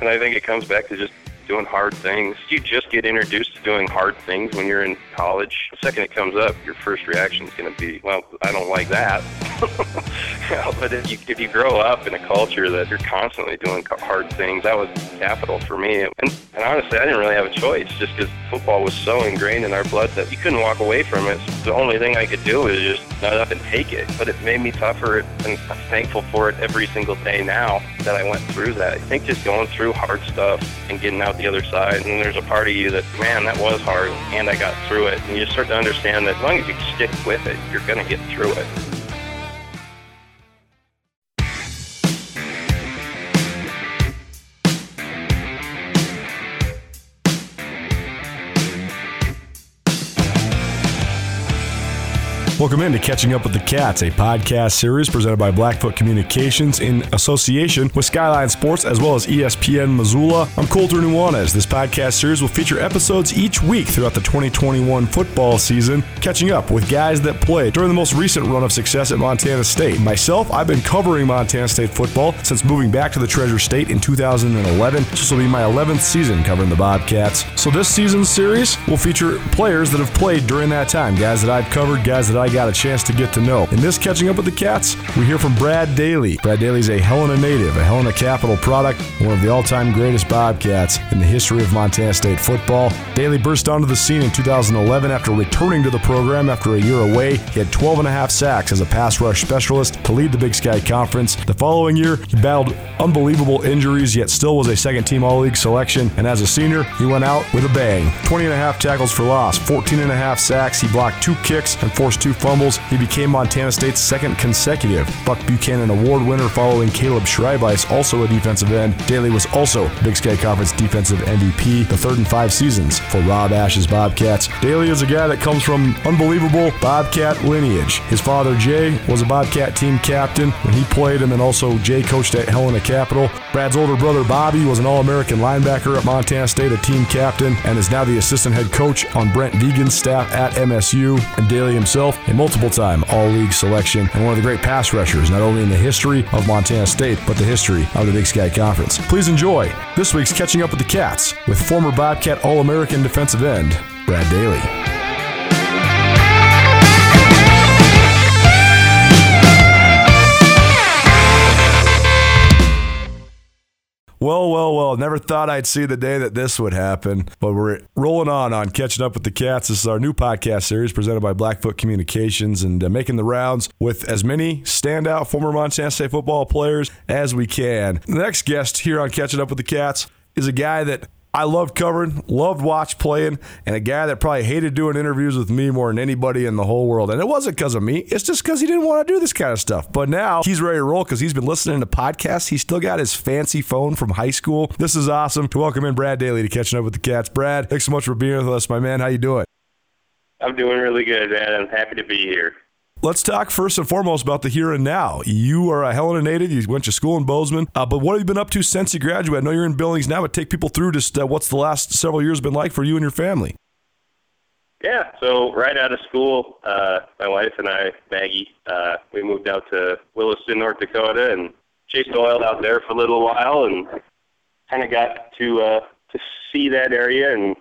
And I think it comes back to just doing hard things. You just get introduced to doing hard things when you're in college. The second it comes up, your first reaction is going to be, well, I don't like that. but if you, if you grow up in a culture that you're constantly doing hard things, that was capital for me. And, and honestly, I didn't really have a choice just because football was so ingrained in our blood that you couldn't walk away from it. The only thing I could do is just nut up and take it. But it made me tougher, and I'm thankful for it every single day now that I went through that. I think just going through hard stuff and getting out the other side, and there's a part of you that, man, that was hard, and I got through it. And you start to understand that as long as you stick with it, you're going to get through it. Welcome into Catching Up with the Cats, a podcast series presented by Blackfoot Communications in association with Skyline Sports as well as ESPN Missoula. I'm Colter Nuanez. This podcast series will feature episodes each week throughout the 2021 football season, catching up with guys that played during the most recent run of success at Montana State. Myself, I've been covering Montana State football since moving back to the Treasure State in 2011. This will be my 11th season covering the Bobcats. So this season's series will feature players that have played during that time, guys that I've covered, guys that I I got a chance to get to know. In this Catching Up with the Cats, we hear from Brad Daly. Brad Daly is a Helena native, a Helena Capital product, one of the all time greatest Bobcats in the history of Montana State football. Daly burst onto the scene in 2011 after returning to the program after a year away. He had 12 and a half sacks as a pass rush specialist to lead the Big Sky Conference. The following year, he battled unbelievable injuries, yet still was a second team All League selection. And as a senior, he went out with a bang 20 and a half tackles for loss, 14 and a half sacks. He blocked two kicks and forced two fumbles. He became Montana State's second consecutive Buck Buchanan Award winner following Caleb Schreibeis, also a defensive end. Daly was also Big Sky Conference defensive MVP the third and five seasons for Rob Ash's Bobcats. Daly is a guy that comes from unbelievable Bobcat lineage. His father, Jay, was a Bobcat team captain when he played, and then also Jay coached at Helena Capital. Brad's older brother, Bobby, was an All American linebacker at Montana State, a team captain, and is now the assistant head coach on Brent Vigen's staff at MSU. And Daly himself, a multiple time All League selection and one of the great pass rushers, not only in the history of Montana State, but the history of the Big Sky Conference. Please enjoy this week's Catching Up with the Cats with former Bobcat All American defensive end, Brad Daly. Well, well, well. Never thought I'd see the day that this would happen, but we're rolling on on catching up with the cats. This is our new podcast series presented by Blackfoot Communications and uh, making the rounds with as many standout former Montana State football players as we can. The next guest here on Catching Up with the Cats is a guy that I loved covering, loved watch playing, and a guy that probably hated doing interviews with me more than anybody in the whole world. And it wasn't because of me, it's just because he didn't want to do this kind of stuff. But now he's ready to roll because he's been listening to podcasts. He's still got his fancy phone from high school. This is awesome. To welcome in Brad Daly to Catching Up with the Cats. Brad, thanks so much for being with us, my man. How you doing? I'm doing really good, man. I'm happy to be here. Let's talk first and foremost about the here and now. You are a Helena native. You went to school in Bozeman, uh, but what have you been up to since you graduated? I know you're in Billings now, but take people through just uh, what's the last several years been like for you and your family. Yeah, so right out of school, uh, my wife and I, Maggie, uh, we moved out to Williston, North Dakota, and chased oil out there for a little while, and kind of got to uh, to see that area and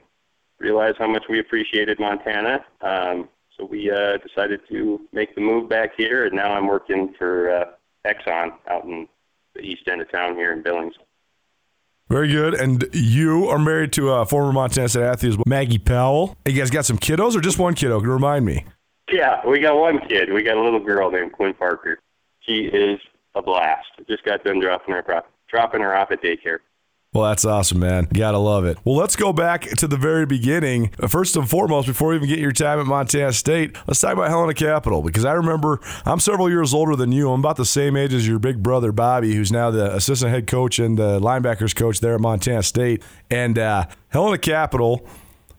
realize how much we appreciated Montana. Um, so we uh, decided to make the move back here, and now I'm working for uh, Exxon out in the east end of town here in Billings. Very good. And you are married to a former Montana State athlete, Maggie Powell. You guys got some kiddos or just one kiddo? Can you remind me? Yeah, we got one kid. We got a little girl named Quinn Parker. She is a blast. Just got done dropping her, dropping her off at daycare. Well, that's awesome, man. gotta love it. Well, let's go back to the very beginning. First and foremost, before we even get your time at Montana State, let's talk about Helena Capital because I remember I'm several years older than you. I'm about the same age as your big brother Bobby, who's now the assistant head coach and the linebackers coach there at Montana State. And uh, Helena Capital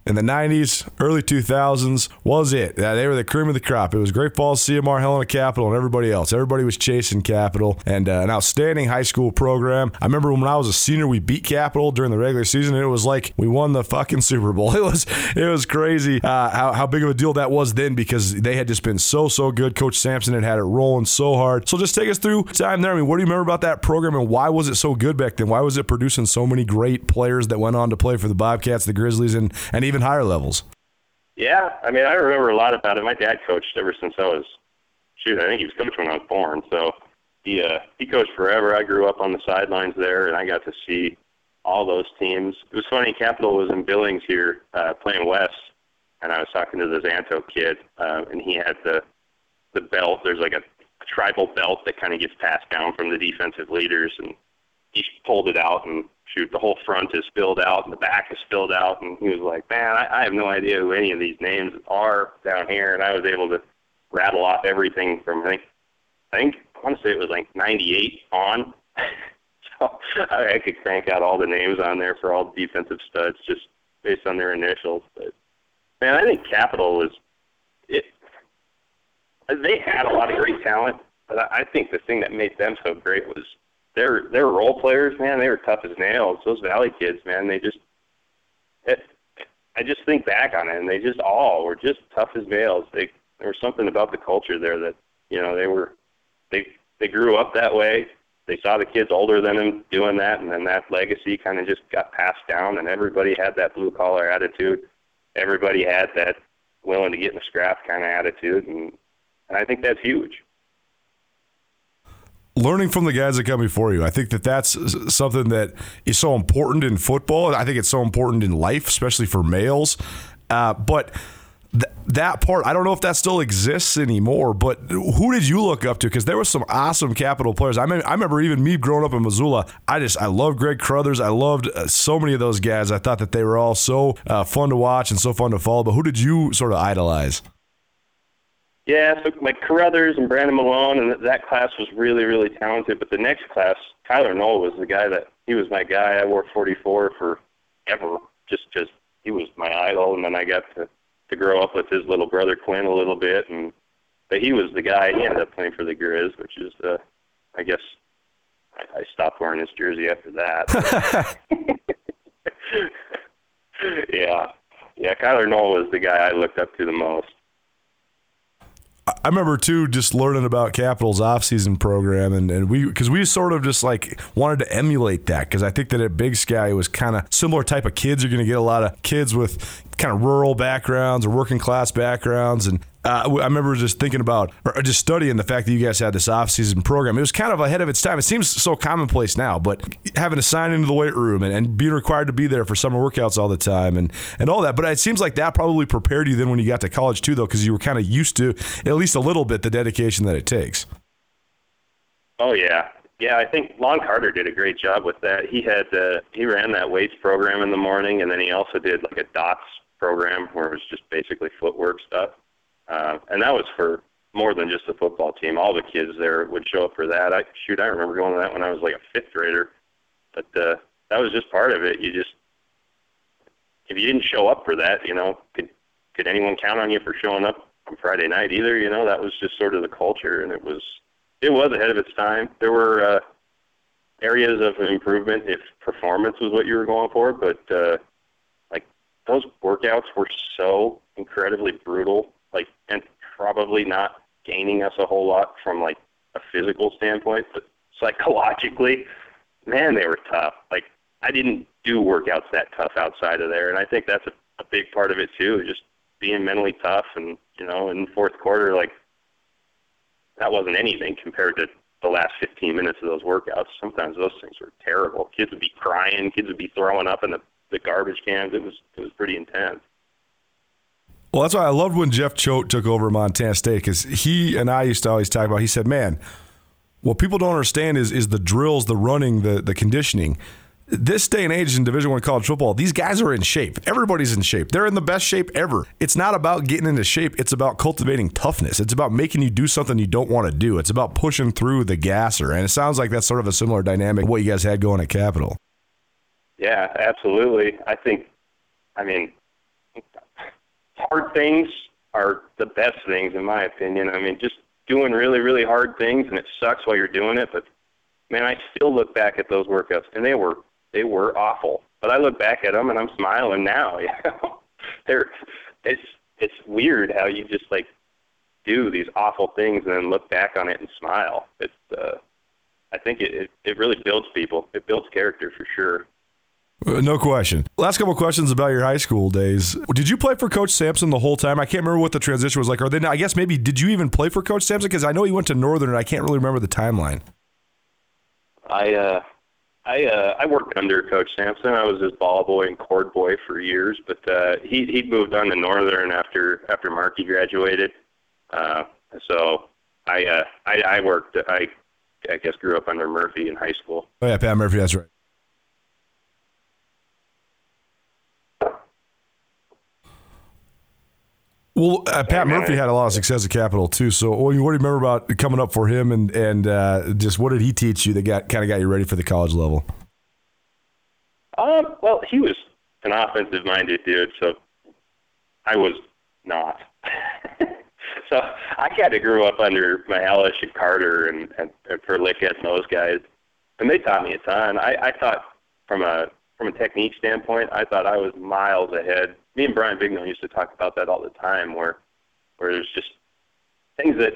in the 90s, early 2000s was it. They were the cream of the crop. It was Great Falls, CMR, Helena Capital, and everybody else. Everybody was chasing Capital and uh, an outstanding high school program. I remember when I was a senior, we beat Capital during the regular season, and it was like we won the fucking Super Bowl. It was it was crazy uh, how, how big of a deal that was then because they had just been so, so good. Coach Sampson had had it rolling so hard. So just take us through time there. I mean, what do you remember about that program and why was it so good back then? Why was it producing so many great players that went on to play for the Bobcats, the Grizzlies, and, and even higher levels? Yeah, I mean, I remember a lot about it. My dad coached ever since I was, shoot, I think he was coaching when I was born. So he uh, he coached forever. I grew up on the sidelines there, and I got to see all those teams. It was funny. Capital was in Billings here uh, playing West, and I was talking to the Zanto kid, uh, and he had the the belt. There's like a tribal belt that kind of gets passed down from the defensive leaders, and he pulled it out and shoot, the whole front is filled out and the back is filled out. And he was like, man, I, I have no idea who any of these names are down here. And I was able to rattle off everything from, I think, I think, I want to say it was like 98 on. so I, I could crank out all the names on there for all the defensive studs just based on their initials. But man, I think Capital was, it, they had a lot of great talent, but I, I think the thing that made them so great was they're they're role players, man. They were tough as nails. Those Valley kids, man. They just, it, I just think back on it, and they just all were just tough as nails. They there was something about the culture there that you know they were, they they grew up that way. They saw the kids older than them doing that, and then that legacy kind of just got passed down, and everybody had that blue collar attitude. Everybody had that willing to get in the scrap kind of attitude, and and I think that's huge learning from the guys that come before you. I think that that's something that is so important in football. I think it's so important in life, especially for males. Uh, but th- that part, I don't know if that still exists anymore. But who did you look up to? Because there was some awesome Capital players. I mean, I remember even me growing up in Missoula. I just I loved Greg Crothers. I loved uh, so many of those guys. I thought that they were all so uh, fun to watch and so fun to follow. But who did you sort of idolize? Yeah, so like Carruthers and Brandon Malone, and that class was really, really talented. But the next class, Tyler Knoll was the guy that he was my guy. I wore 44 for ever, just just he was my idol. And then I got to to grow up with his little brother Quinn a little bit, and but he was the guy. He ended up playing for the Grizz, which is, uh, I guess, I, I stopped wearing his jersey after that. yeah, yeah. Kyler Knoll was the guy I looked up to the most. I remember too just learning about Capital's off-season program, and, and we because we sort of just like wanted to emulate that because I think that at Big Sky it was kind of similar type of kids. You're going to get a lot of kids with kind of rural backgrounds or working class backgrounds, and uh, I remember just thinking about or just studying the fact that you guys had this off-season program. It was kind of ahead of its time. It seems so commonplace now, but having to sign into the weight room and, and being required to be there for summer workouts all the time and, and all that. But it seems like that probably prepared you then when you got to college too, though, because you were kind of used to at least a little bit the dedication that it takes. Oh yeah, yeah, I think Lon Carter did a great job with that. He had uh, he ran that weights program in the morning, and then he also did like a dots program where it was just basically footwork stuff. Uh, and that was for more than just the football team. All the kids there would show up for that. I shoot, I remember going to that when I was like a fifth grader. But uh, that was just part of it. You just if you didn't show up for that, you know, could could anyone count on you for showing up on Friday night either? You know, that was just sort of the culture, and it was it was ahead of its time. There were uh, areas of improvement if performance was what you were going for, but uh, like those workouts were so incredibly brutal like and probably not gaining us a whole lot from like a physical standpoint, but psychologically, man, they were tough. Like I didn't do workouts that tough outside of there, and I think that's a, a big part of it too. Just being mentally tough, and you know, in the fourth quarter, like that wasn't anything compared to the last 15 minutes of those workouts. Sometimes those things were terrible. Kids would be crying. Kids would be throwing up in the the garbage cans. It was it was pretty intense. Well, that's why I loved when Jeff Choate took over Montana State because he and I used to always talk about. He said, "Man, what people don't understand is is the drills, the running, the the conditioning." This day and age in Division One college football, these guys are in shape. Everybody's in shape. They're in the best shape ever. It's not about getting into shape. It's about cultivating toughness. It's about making you do something you don't want to do. It's about pushing through the gasser. And it sounds like that's sort of a similar dynamic what you guys had going at Capital. Yeah, absolutely. I think. I mean, hard things are the best things in my opinion. I mean, just doing really, really hard things, and it sucks while you're doing it. But man, I still look back at those workouts, and they were they were awful. But I look back at them, and I'm smiling now. You know, they're it's it's weird how you just like do these awful things and then look back on it and smile. It's uh, I think it, it it really builds people. It builds character for sure. Uh, no question. Last couple questions about your high school days. Did you play for Coach Sampson the whole time? I can't remember what the transition was like. Or then I guess maybe did you even play for Coach Sampson? Because I know he went to Northern, and I can't really remember the timeline. I uh, I uh, I worked under Coach Sampson. I was his ball boy and court boy for years, but uh, he he moved on to Northern after after Marky graduated. Uh, so I uh, I, I worked. I I guess grew up under Murphy in high school. Oh yeah, Pat Murphy. That's right. Well, uh, Pat Murphy had a lot of success at Capital too. So, what do you remember about coming up for him, and and uh, just what did he teach you that got kind of got you ready for the college level? Um, well, he was an offensive-minded dude, so I was not. so I kind of grew up under Mahalish and Carter and and, and Perlickett and those guys, and they taught me a ton. I, I thought from a from a technique standpoint, I thought I was miles ahead me and Brian Bignell used to talk about that all the time, where where there's just things that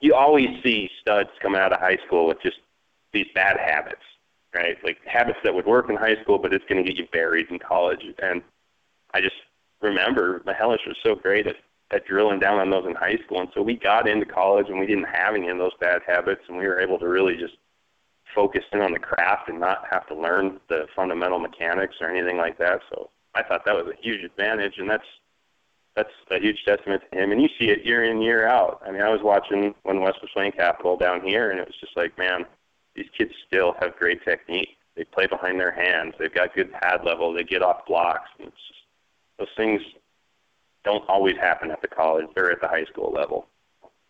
you always see studs coming out of high school with just these bad habits, right? Like habits that would work in high school, but it's going to get you buried in college. And I just remember Mahelish was so great at, at drilling down on those in high school. And so we got into college and we didn't have any of those bad habits, and we were able to really just focus in on the craft and not have to learn the fundamental mechanics or anything like that. So I thought that was a huge advantage, and that's that's a huge testament to him. And you see it year in year out. I mean, I was watching when West was playing Capital down here, and it was just like, man, these kids still have great technique. They play behind their hands. They've got good pad level. They get off blocks. And it's just, those things don't always happen at the college or at the high school level.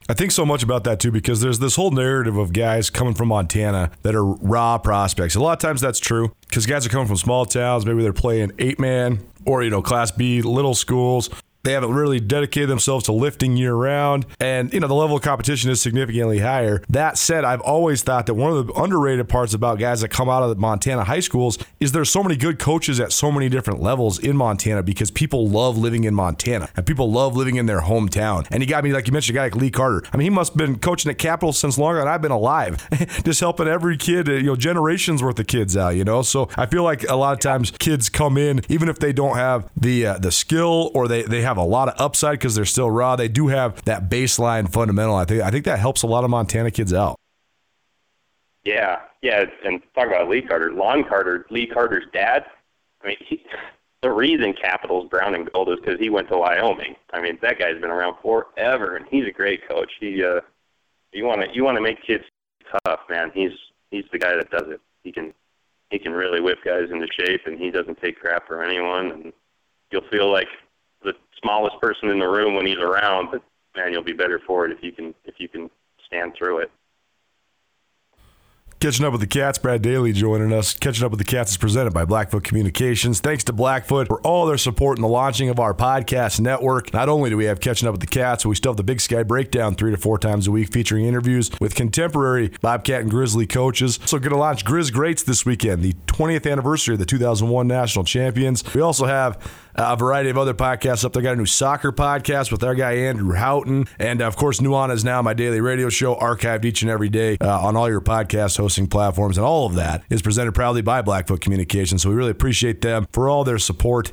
I think so much about that too because there's this whole narrative of guys coming from Montana that are raw prospects. A lot of times that's true because guys are coming from small towns. Maybe they're playing eight man or, you know, class B little schools. They haven't really dedicated themselves to lifting year round. And, you know, the level of competition is significantly higher. That said, I've always thought that one of the underrated parts about guys that come out of the Montana high schools is there's so many good coaches at so many different levels in Montana because people love living in Montana and people love living in their hometown. And you got me, like you mentioned, a guy like Lee Carter. I mean, he must have been coaching at Capital since longer than I've been alive, just helping every kid, you know, generations worth of kids out, you know? So I feel like a lot of times kids come in, even if they don't have the, uh, the skill or they, they have have a lot of upside because they're still raw. They do have that baseline fundamental. I think I think that helps a lot of Montana kids out. Yeah, yeah, and talk about Lee Carter, Lon Carter, Lee Carter's dad. I mean, he, the reason Capitals brown and gold is because he went to Wyoming. I mean, that guy's been around forever, and he's a great coach. He, uh, you want to you want to make kids tough, man. He's he's the guy that does it. He can he can really whip guys into shape, and he doesn't take crap from anyone. And you'll feel like the smallest person in the room when he's around, but man, you'll be better for it if you can if you can stand through it. Catching up with the Cats, Brad Daly joining us. Catching up with the Cats is presented by Blackfoot Communications. Thanks to Blackfoot for all their support in the launching of our podcast network. Not only do we have Catching Up with the Cats, we still have the Big Sky Breakdown three to four times a week featuring interviews with contemporary Bobcat and Grizzly coaches. So, going to launch Grizz Greats this weekend, the 20th anniversary of the 2001 national champions. We also have a variety of other podcasts up there. Got a new soccer podcast with our guy Andrew Houghton, and of course, Nuanez Now, my daily radio show, archived each and every day uh, on all your podcast hosting platforms, and all of that is presented proudly by Blackfoot Communications. So we really appreciate them for all their support.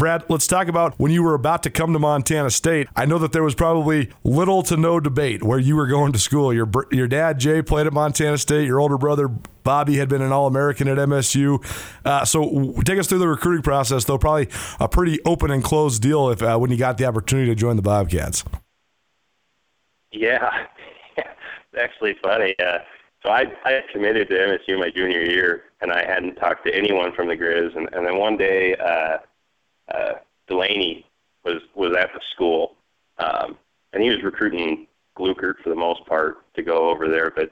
Brad, let's talk about when you were about to come to Montana State. I know that there was probably little to no debate where you were going to school. Your your dad Jay played at Montana State. Your older brother Bobby had been an All American at MSU. Uh, so take us through the recruiting process, though. Probably a pretty open and closed deal if uh, when you got the opportunity to join the Bobcats. Yeah, it's actually funny. Uh, so I I committed to MSU my junior year, and I hadn't talked to anyone from the Grizz. And, and then one day, uh, uh, Delaney was was at the school, um, and he was recruiting Gluckert for the most part to go over there. But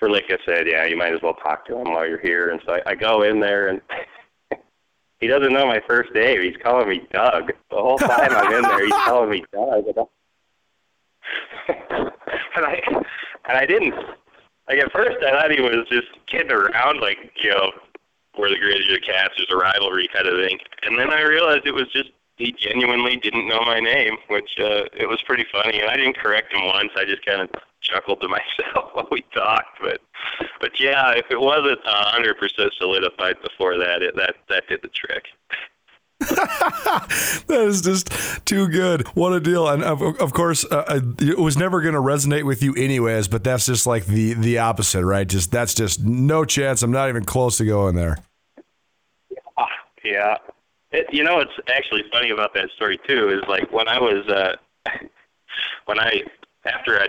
Furlick, I said, yeah, you might as well talk to him while you're here. And so I, I go in there, and he doesn't know my first name. He's calling me Doug. The whole time I'm in there, he's calling me Doug. and I and I didn't like at first I thought he was just kidding around, like you know, where the or the Cats, there's a rivalry kind of thing. And then I realized it was just he genuinely didn't know my name, which uh, it was pretty funny. And I didn't correct him once. I just kind of chuckled to myself while we talked. But but yeah, if it wasn't hundred percent solidified before that, it, that that did the trick. that is just too good. What a deal! And of, of course, uh, uh it was never going to resonate with you anyways. But that's just like the the opposite, right? Just that's just no chance. I'm not even close to going there. Yeah, it, you know, what's actually funny about that story too is like when I was uh, when I after I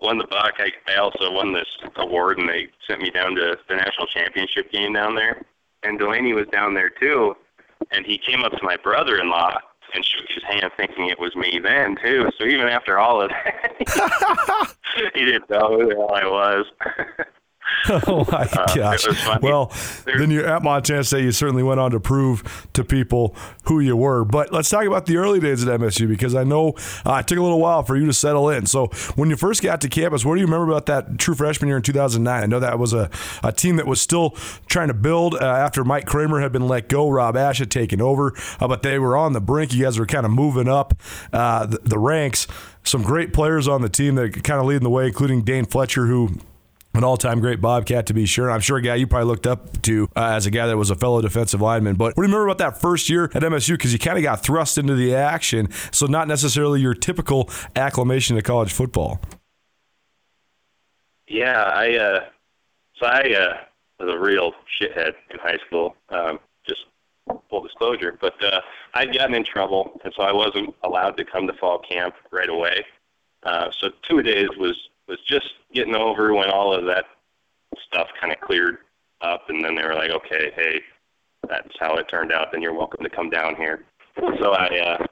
won the buck, I, I also won this award, and they sent me down to the national championship game down there, and Delaney was down there too and he came up to my brother-in-law and shook his hand, thinking it was me then too. So even after all of that, he didn't know who the hell I was. oh my uh, gosh! Well, There's, then you're at Montana State. You certainly went on to prove to people who you were. But let's talk about the early days at MSU because I know uh, it took a little while for you to settle in. So when you first got to campus, what do you remember about that true freshman year in 2009? I know that was a, a team that was still trying to build uh, after Mike Kramer had been let go. Rob Ash had taken over, uh, but they were on the brink. You guys were kind of moving up uh, the, the ranks some great players on the team that kind of leading the way, including Dane Fletcher, who an all-time great Bobcat to be sure. I'm sure a guy you probably looked up to uh, as a guy that was a fellow defensive lineman. But what do you remember about that first year at MSU? Because you kind of got thrust into the action, so not necessarily your typical acclimation to college football. Yeah, I uh, so I uh, was a real shithead in high school. Um, just full disclosure, but uh, I'd gotten in trouble, and so I wasn't allowed to come to fall camp right away. Uh, so two days was was just getting over when all of that stuff kind of cleared up, and then they were like, okay, hey, that's how it turned out. Then you're welcome to come down here. So I uh,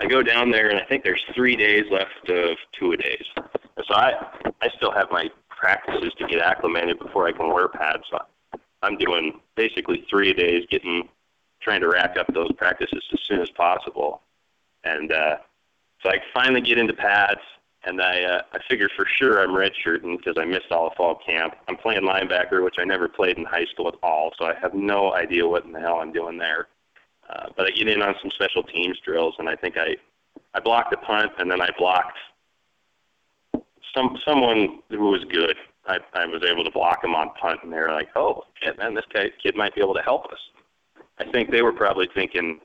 I go down there, and I think there's three days left of two a days. So I I still have my practices to get acclimated before I can wear pads. So I'm doing basically three a days, getting trying to rack up those practices as soon as possible. And uh, so I finally get into pads, and I uh, I figured for sure I'm redshirting because I missed all of fall camp. I'm playing linebacker, which I never played in high school at all, so I have no idea what in the hell I'm doing there. Uh, but I get in on some special teams drills, and I think I I blocked a punt, and then I blocked some someone who was good. I, I was able to block him on punt, and they were like, "Oh, shit, man, this guy kid might be able to help us." I think they were probably thinking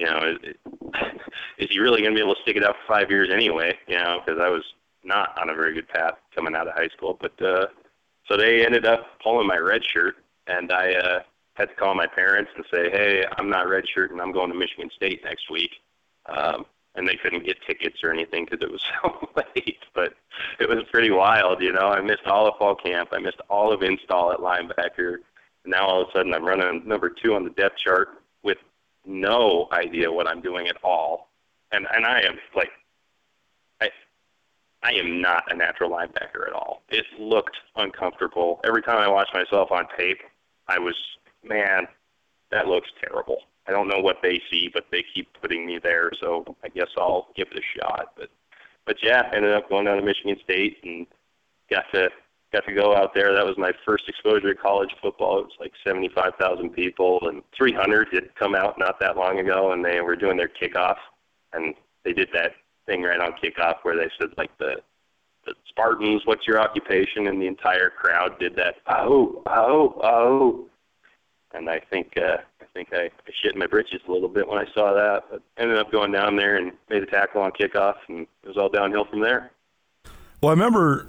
you know, is, is he really going to be able to stick it out for five years anyway? You know, because I was not on a very good path coming out of high school. But uh, so they ended up pulling my red shirt, and I uh, had to call my parents and say, "Hey, I'm not red shirt, and I'm going to Michigan State next week." Um, and they couldn't get tickets or anything because it was so late. But it was pretty wild, you know. I missed all of fall camp. I missed all of install at linebacker. Now all of a sudden I'm running number two on the depth chart no idea what I'm doing at all. And and I am like I I am not a natural linebacker at all. It looked uncomfortable. Every time I watched myself on tape, I was man, that looks terrible. I don't know what they see, but they keep putting me there, so I guess I'll give it a shot. But but yeah, ended up going down to Michigan State and got to got to go out there. That was my first exposure to college football. It was like 75,000 people, and 300 had come out not that long ago, and they were doing their kickoff, and they did that thing right on kickoff where they said like the the Spartans, what's your occupation? And the entire crowd did that. Oh, oh, oh. And I think uh, I think I, I shit my britches a little bit when I saw that, but ended up going down there and made a tackle on kickoff, and it was all downhill from there. Well, I remember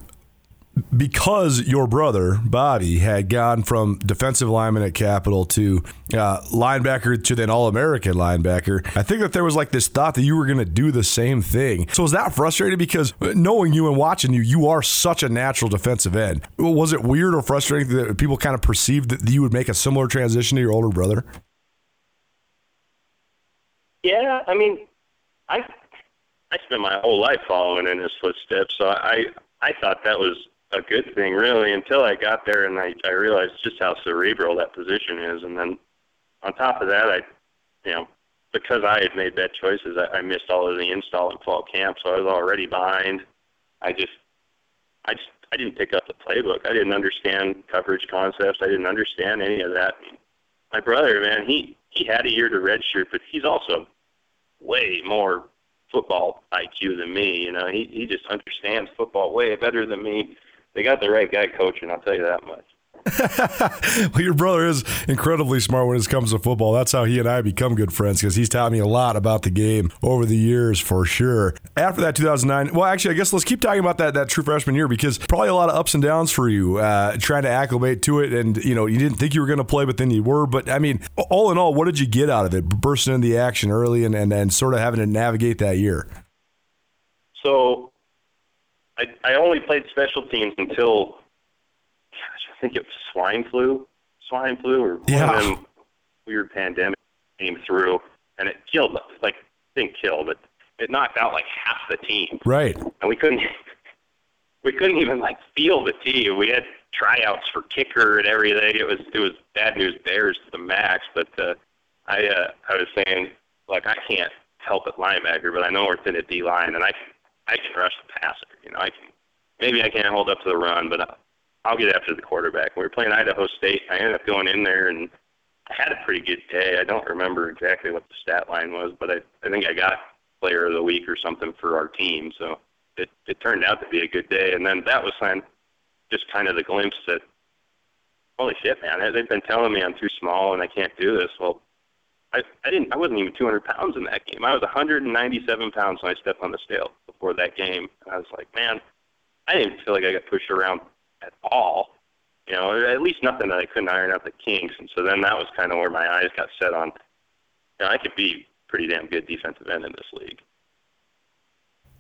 because your brother Bobby had gone from defensive lineman at Capital to uh, linebacker to then All American linebacker, I think that there was like this thought that you were going to do the same thing. So was that frustrating? Because knowing you and watching you, you are such a natural defensive end. Was it weird or frustrating that people kind of perceived that you would make a similar transition to your older brother? Yeah, I mean, I I spent my whole life following in his footsteps, so I I thought that was a good thing really until I got there and I, I realized just how cerebral that position is. And then on top of that I you know because I had made bad choices I, I missed all of the install and fall camp so I was already behind. I just I just I didn't pick up the playbook. I didn't understand coverage concepts. I didn't understand any of that. My brother man he he had a year to redshirt but he's also way more football IQ than me you know. He he just understands football way better than me they got the right guy coaching. I'll tell you that much. well, your brother is incredibly smart when it comes to football. That's how he and I become good friends because he's taught me a lot about the game over the years for sure. After that 2009, well, actually, I guess let's keep talking about that that true freshman year because probably a lot of ups and downs for you uh, trying to acclimate to it, and you know you didn't think you were going to play, but then you were. But I mean, all in all, what did you get out of it? Bursting in the action early and and, and sort of having to navigate that year. So I, I only played special teams until gosh, I think it was swine flu, swine flu, or yeah. one of them weird pandemic came through, and it killed us. like didn't kill, but it knocked out like half the team. Right. And we couldn't we couldn't even like feel the team. We had tryouts for kicker and everything. It was it was bad news bears to the max. But uh, I uh, I was saying like I can't help at linebacker, but I know we're thin at D line, and I I can rush the passer. You know, I can maybe I can't hold up to the run, but I'll get after the quarterback. We were playing Idaho State. I ended up going in there and had a pretty good day. I don't remember exactly what the stat line was, but I I think I got player of the week or something for our team. So it it turned out to be a good day. And then that was kind just kind of the glimpse that holy shit, man, they've been telling me I'm too small and I can't do this. Well, I, I didn't. I wasn't even 200 pounds in that game. I was 197 pounds when I stepped on the scale before that game. And I was like, man, I didn't feel like I got pushed around at all. You know, at least nothing that I couldn't iron out the kinks. And so then that was kind of where my eyes got set on. You know, I could be pretty damn good defensive end in this league.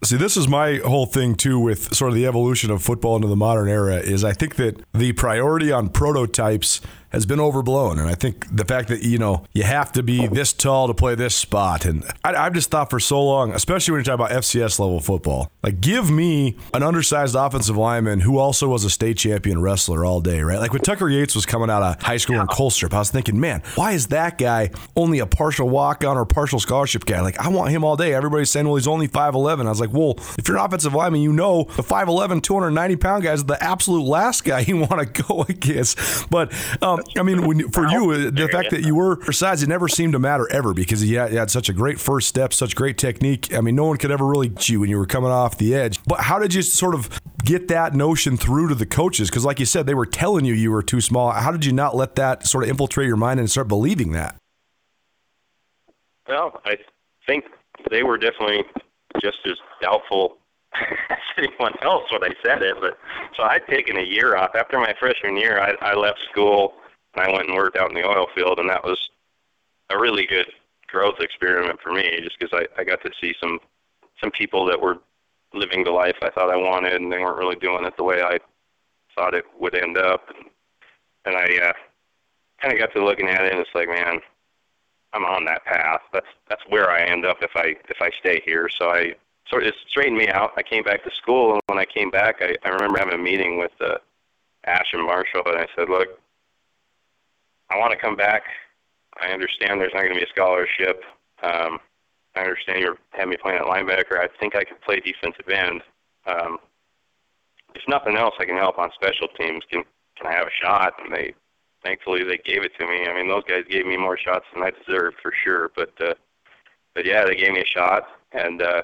See, this is my whole thing too with sort of the evolution of football into the modern era is I think that the priority on prototypes has been overblown. And I think the fact that, you know, you have to be this tall to play this spot. And I, have just thought for so long, especially when you talk about FCS level football, like give me an undersized offensive lineman who also was a state champion wrestler all day, right? Like when Tucker Yates was coming out of high school in Colstrip, I was thinking, man, why is that guy only a partial walk on or partial scholarship guy? Like I want him all day. Everybody's saying, well, he's only 5'11. I was like, well, if you're an offensive lineman, you know the 5'11, 290 pound guy is the absolute last guy you want to go against. But um, I mean, when, for you, uh, the fact that you were size, it never seemed to matter ever because you had, had, such a great first step, such great technique. I mean, no one could ever really get you when you were coming off the edge. But how did you sort of get that notion through to the coaches? Because, like you said, they were telling you you were too small. How did you not let that sort of infiltrate your mind and start believing that? Well, I think they were definitely just as doubtful as anyone else when I said it. But so I'd taken a year off after my freshman year. I, I left school I went and worked out in the oil field, and that was a really good growth experiment for me, just because I, I got to see some some people that were living the life I thought I wanted, and they weren't really doing it the way I thought it would end up. And, and I uh, kind of got to looking at it, and it's like, man, I'm on that path. That's that's where I end up if I if I stay here. So I sort of straightened me out. I came back to school, and when I came back, I, I remember having a meeting with uh, Ash and Marshall, and I said, look, I want to come back. I understand there's not going to be a scholarship. Um, I understand you're having me playing at linebacker. I think I could play defensive end. Um, if nothing else, I can help on special teams. Can can I have a shot? And they, thankfully, they gave it to me. I mean, those guys gave me more shots than I deserved for sure. But uh, but yeah, they gave me a shot, and uh,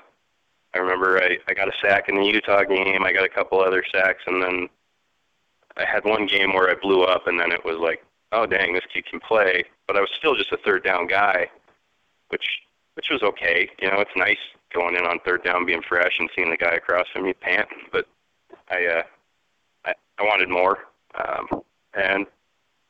I remember I I got a sack in the Utah game. I got a couple other sacks, and then I had one game where I blew up, and then it was like oh dang, this kid can play. But I was still just a third down guy, which which was okay. You know, it's nice going in on third down, being fresh, and seeing the guy across from me panting. But I uh, I wanted more, um, and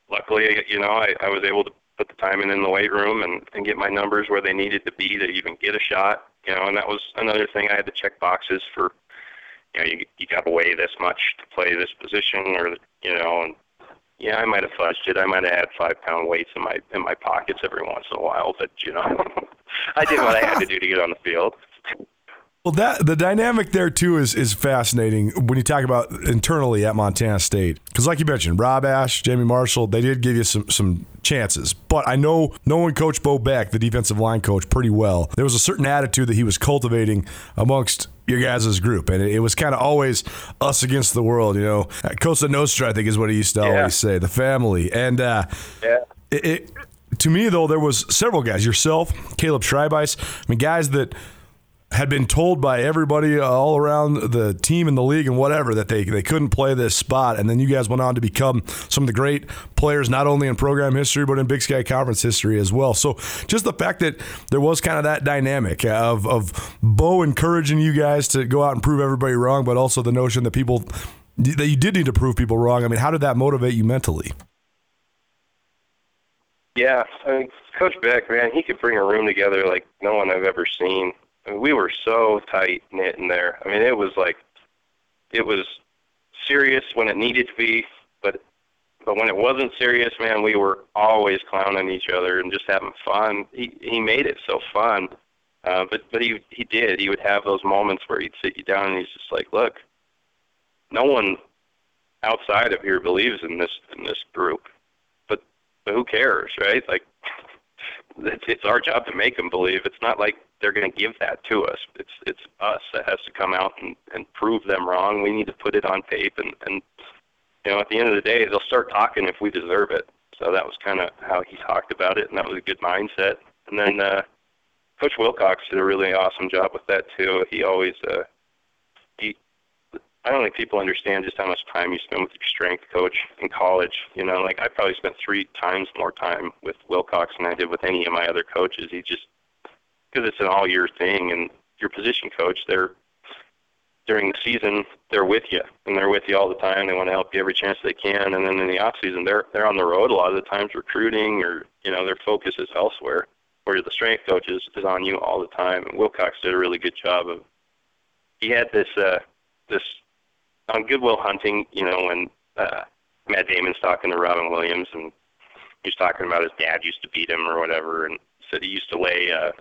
luckily, you know, I, I was able to put the time in in the weight room and, and get my numbers where they needed to be to even get a shot. You know, and that was another thing I had to check boxes for. You know, you you got to weigh this much to play this position, or you know, and yeah, I might have fudged it. I might have had five pound weights in my in my pockets every once in a while, but you know, I did what I had to do to get on the field. Well, that the dynamic there too is is fascinating when you talk about internally at Montana State because, like you mentioned, Rob Ash, Jamie Marshall, they did give you some some chances. But I know knowing Coach Bo Beck, the defensive line coach, pretty well. There was a certain attitude that he was cultivating amongst your guys' group, and it, was kind of always us against the world. You know, Cosa Nostra, I think, is what he used to yeah. always say, the family, and uh, yeah. It, it, to me though, there was several guys, yourself, Caleb Schreibeis, I mean, guys that had been told by everybody all around the team and the league and whatever that they, they couldn't play this spot. And then you guys went on to become some of the great players, not only in program history, but in Big Sky Conference history as well. So just the fact that there was kind of that dynamic of, of Bo encouraging you guys to go out and prove everybody wrong, but also the notion that people that you did need to prove people wrong. I mean, how did that motivate you mentally? Yeah, I mean, Coach Beck, man, he could bring a room together like no one I've ever seen we were so tight knit in there. I mean, it was like it was serious when it needed to be, but but when it wasn't serious, man, we were always clowning each other and just having fun. He he made it so fun. Uh, but but he he did. He would have those moments where he'd sit you down and he's just like, look, no one outside of here believes in this in this group, but but who cares, right? Like it's, it's our job to make them believe. It's not like they're going to give that to us. It's it's us that has to come out and, and prove them wrong. We need to put it on tape, and and you know at the end of the day, they'll start talking if we deserve it. So that was kind of how he talked about it, and that was a good mindset. And then uh, Coach Wilcox did a really awesome job with that too. He always uh. I don't think people understand just how much time you spend with your strength coach in college. You know, like I probably spent three times more time with Wilcox than I did with any of my other coaches. He just because it's an all year thing and your position coach they're during the season they're with you and they're with you all the time they want to help you every chance they can and then in the off season they're they're on the road a lot of the times recruiting or you know their focus is elsewhere where the strength coach is, is on you all the time and wilcox did a really good job of he had this uh this on goodwill hunting you know when uh matt damon's talking to robin williams and he's talking about his dad used to beat him or whatever and said he used to lay uh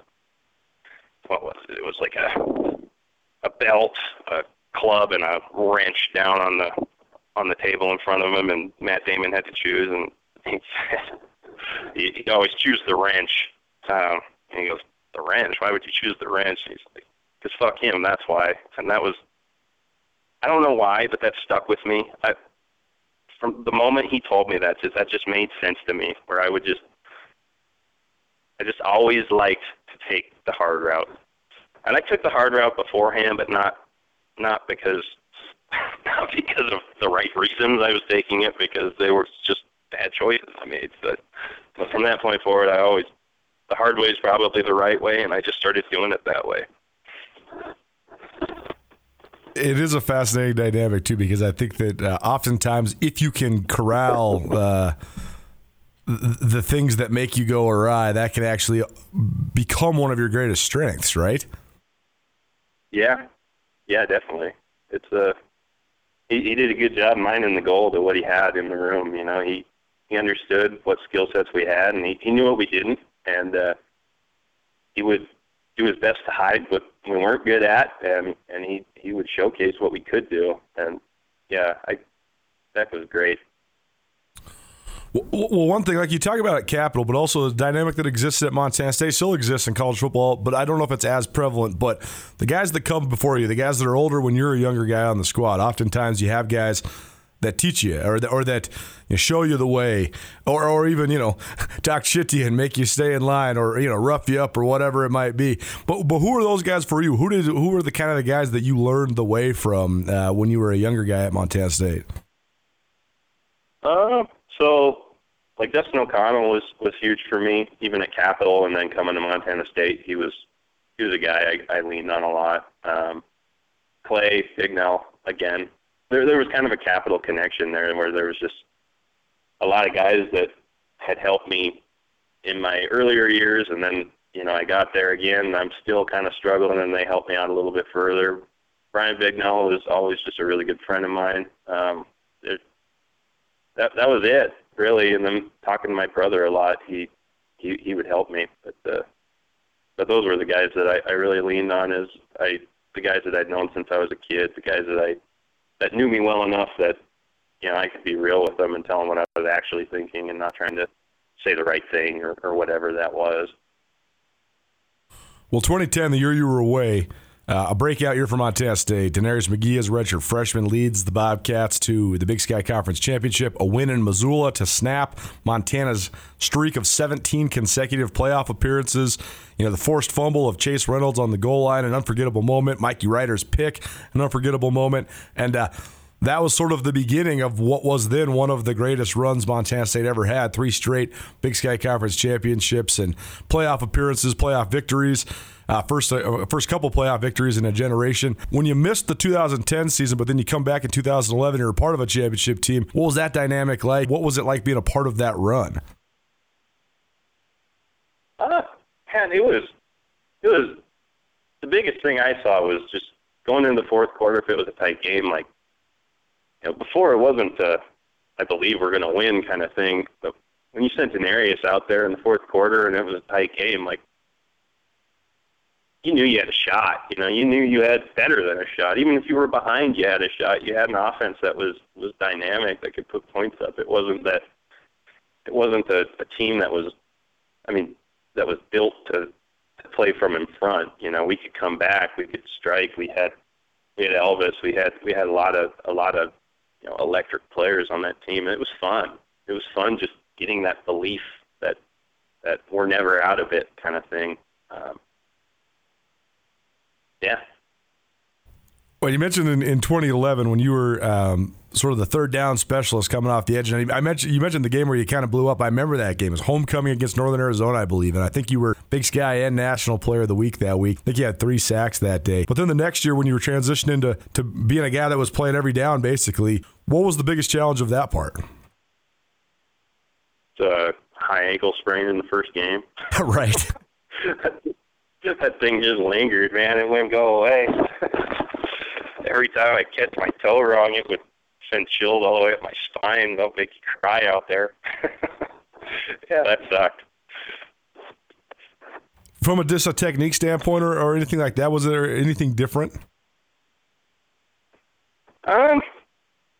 what was it? It was like a a belt, a club, and a wrench down on the on the table in front of him, and Matt Damon had to choose, and he said he, he always choose the wrench. Um, and he goes, the wrench? Why would you choose the wrench? And he's like, because fuck him. That's why. And that was, I don't know why, but that stuck with me. I, from the moment he told me that, that just made sense to me. Where I would just, I just always liked to take the hard route. And I took the hard route beforehand, but not not because not because of the right reasons. I was taking it because they were just bad choices I made. But, but from that point forward, I always the hard way is probably the right way, and I just started doing it that way. It is a fascinating dynamic too, because I think that uh, oftentimes, if you can corral uh, the things that make you go awry, that can actually become one of your greatest strengths, right? Yeah, yeah, definitely. It's a he, he did a good job minding the goal to what he had in the room. You know, he he understood what skill sets we had, and he, he knew what we didn't, and uh, he would do his best to hide what we weren't good at, and and he he would showcase what we could do. And yeah, I that was great. Well, one thing, like you talk about at Capital, but also the dynamic that exists at Montana State still exists in college football, but I don't know if it's as prevalent. But the guys that come before you, the guys that are older when you're a younger guy on the squad, oftentimes you have guys that teach you or that, or that you know, show you the way or, or even you know talk shit to you and make you stay in line or you know rough you up or whatever it might be. But but who are those guys for you? Who did who were the kind of the guys that you learned the way from uh, when you were a younger guy at Montana State? Uh, so like Dustin O'Connell was was huge for me, even at Capital, and then coming to Montana State, he was he was a guy I, I leaned on a lot. Um, Clay Bignell again, there there was kind of a capital connection there where there was just a lot of guys that had helped me in my earlier years, and then you know I got there again. And I'm still kind of struggling, and they helped me out a little bit further. Brian Bignell was always just a really good friend of mine. Um, it, that that was it really. And then talking to my brother a lot, he he he would help me. But uh, but those were the guys that I, I really leaned on as I the guys that I'd known since I was a kid, the guys that I that knew me well enough that you know I could be real with them and tell them what I was actually thinking and not trying to say the right thing or, or whatever that was. Well, 2010, the year you were away, uh, a breakout year for Montana State. DeNarius McGhee, as redshirt freshman, leads the Bobcats to the Big Sky Conference Championship, a win in Missoula to snap Montana's streak of 17 consecutive playoff appearances. You know, the forced fumble of Chase Reynolds on the goal line, an unforgettable moment. Mikey Ryder's pick, an unforgettable moment. And, uh, that was sort of the beginning of what was then one of the greatest runs Montana State ever had. Three straight Big Sky Conference championships and playoff appearances, playoff victories. Uh, first, uh, first couple playoff victories in a generation. When you missed the 2010 season, but then you come back in 2011, you're a part of a championship team. What was that dynamic like? What was it like being a part of that run? Uh, man, it was, it was the biggest thing I saw was just going into the fourth quarter. If it was a tight game, like you know, before it wasn't, uh, I believe we're going to win kind of thing. But when you sent DeNarius out there in the fourth quarter and it was a tight game, like you knew you had a shot. You know, you knew you had better than a shot. Even if you were behind, you had a shot. You had an offense that was was dynamic that could put points up. It wasn't that. It wasn't a, a team that was, I mean, that was built to to play from in front. You know, we could come back. We could strike. We had we had Elvis. We had we had a lot of a lot of you know electric players on that team. And it was fun. It was fun just getting that belief that that we're never out of it kind of thing. Um, yeah. Well, you mentioned in, in 2011 when you were um, sort of the third down specialist coming off the edge. And I mentioned you mentioned the game where you kind of blew up. I remember that game. It was homecoming against Northern Arizona, I believe, and I think you were Big Sky and National Player of the Week that week. I think you had three sacks that day. But then the next year, when you were transitioning to to being a guy that was playing every down, basically, what was the biggest challenge of that part? The high ankle sprain in the first game. right. that thing just lingered, man. It wouldn't go away. Every time I catch my toe wrong, it would send chills all the way up my spine. They'll make you cry out there. yeah, that sucked. From a just a technique standpoint or, or anything like that, was there anything different? Um,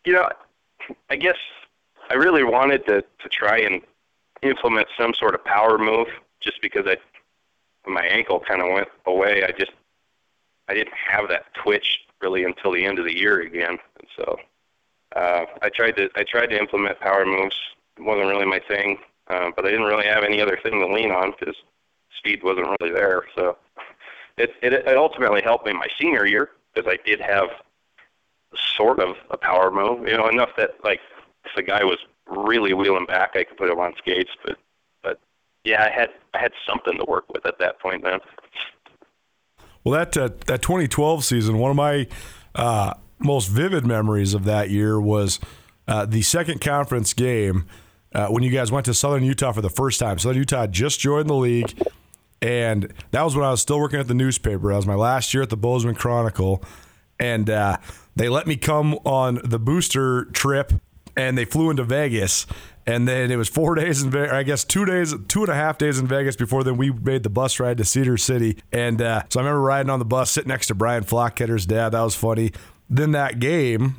you know, I guess I really wanted to to try and implement some sort of power move, just because I my ankle kind of went away. I just I didn't have that twitch really until the end of the year again, and so uh, I tried to I tried to implement power moves. It wasn't really my thing, uh, but I didn't really have any other thing to lean on because speed wasn't really there. So it, it it ultimately helped me my senior year because I did have sort of a power move, you know, enough that like if the guy was really wheeling back, I could put him on skates. But yeah, I had I had something to work with at that point then. Well, that uh, that 2012 season, one of my uh, most vivid memories of that year was uh, the second conference game uh, when you guys went to Southern Utah for the first time. Southern Utah just joined the league, and that was when I was still working at the newspaper. That was my last year at the Bozeman Chronicle, and uh, they let me come on the booster trip, and they flew into Vegas. And then it was four days in Vegas, I guess two days, two and a half days in Vegas before then we made the bus ride to Cedar City. And uh, so I remember riding on the bus, sitting next to Brian Flockhedder's dad. That was funny. Then that game,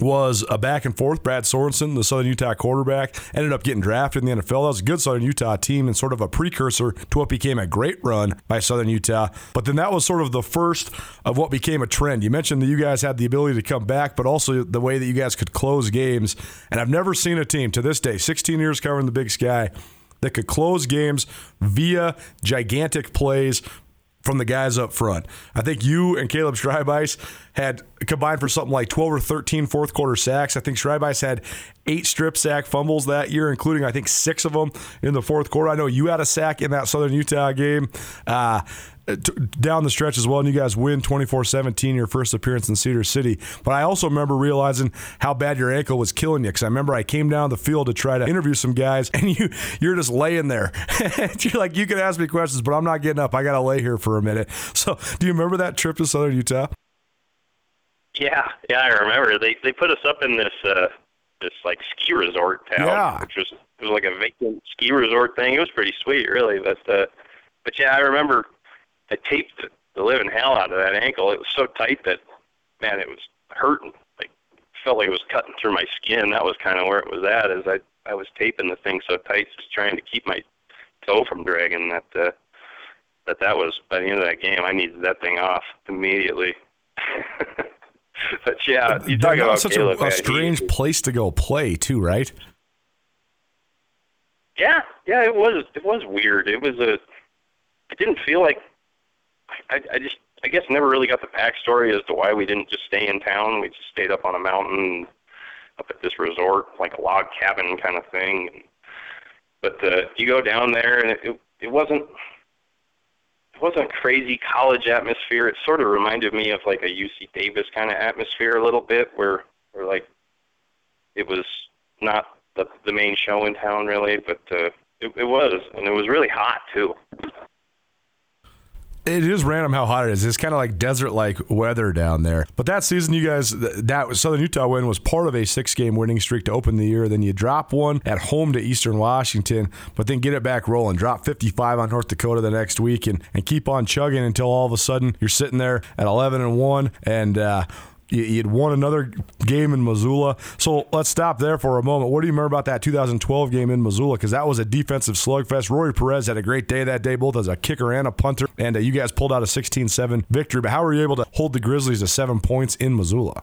was a back and forth. Brad Sorensen, the Southern Utah quarterback, ended up getting drafted in the NFL. That was a good Southern Utah team and sort of a precursor to what became a great run by Southern Utah. But then that was sort of the first of what became a trend. You mentioned that you guys had the ability to come back, but also the way that you guys could close games. And I've never seen a team to this day, 16 years covering the big sky, that could close games via gigantic plays from the guys up front. I think you and Caleb Schreibeis had combined for something like 12 or 13 fourth quarter sacks. I think Schreibeis had eight strip sack fumbles that year, including I think six of them in the fourth quarter. I know you had a sack in that Southern Utah game. Uh, down the stretch as well, and you guys win 24-17 your first appearance in Cedar City. But I also remember realizing how bad your ankle was killing you because I remember I came down the field to try to interview some guys, and you you're just laying there. you're like, you can ask me questions, but I'm not getting up. I got to lay here for a minute. So, do you remember that trip to Southern Utah? Yeah, yeah, I remember. They they put us up in this uh, this like ski resort town, yeah. which was it was like a vacant ski resort thing. It was pretty sweet, really. But uh, but yeah, I remember I taped the living hell out of that ankle. It was so tight that man, it was hurting. Like felt like it was cutting through my skin. That was kind of where it was at. As I I was taping the thing so tight, just trying to keep my toe from dragging. That uh, that that was by the end of that game, I needed that thing off immediately. but yeah, you talk about such Caleb, a, a strange he, place to go play too, right? Yeah, yeah, it was. It was weird. It was a. It didn't feel like. I, I just, I guess, never really got the backstory as to why we didn't just stay in town. We just stayed up on a mountain, up at this resort, like a log cabin kind of thing. But uh, you go down there, and it, it, it wasn't it wasn't a crazy college atmosphere. It sort of reminded me of like a UC Davis kind of atmosphere a little bit, where where like it was not the the main show in town really, but uh, it, it was, and it was really hot too. It is random how hot it is. It's kind of like desert-like weather down there. But that season, you guys, that Southern Utah win was part of a six-game winning streak to open the year. Then you drop one at home to Eastern Washington, but then get it back rolling. Drop 55 on North Dakota the next week, and, and keep on chugging until all of a sudden you're sitting there at 11 and one, and uh, you had won another game in Missoula. So let's stop there for a moment. What do you remember about that 2012 game in Missoula? Because that was a defensive slugfest. Rory Perez had a great day that day, both as a kicker and a punter. And uh, you guys pulled out a 16 7 victory. But how were you able to hold the Grizzlies to seven points in Missoula?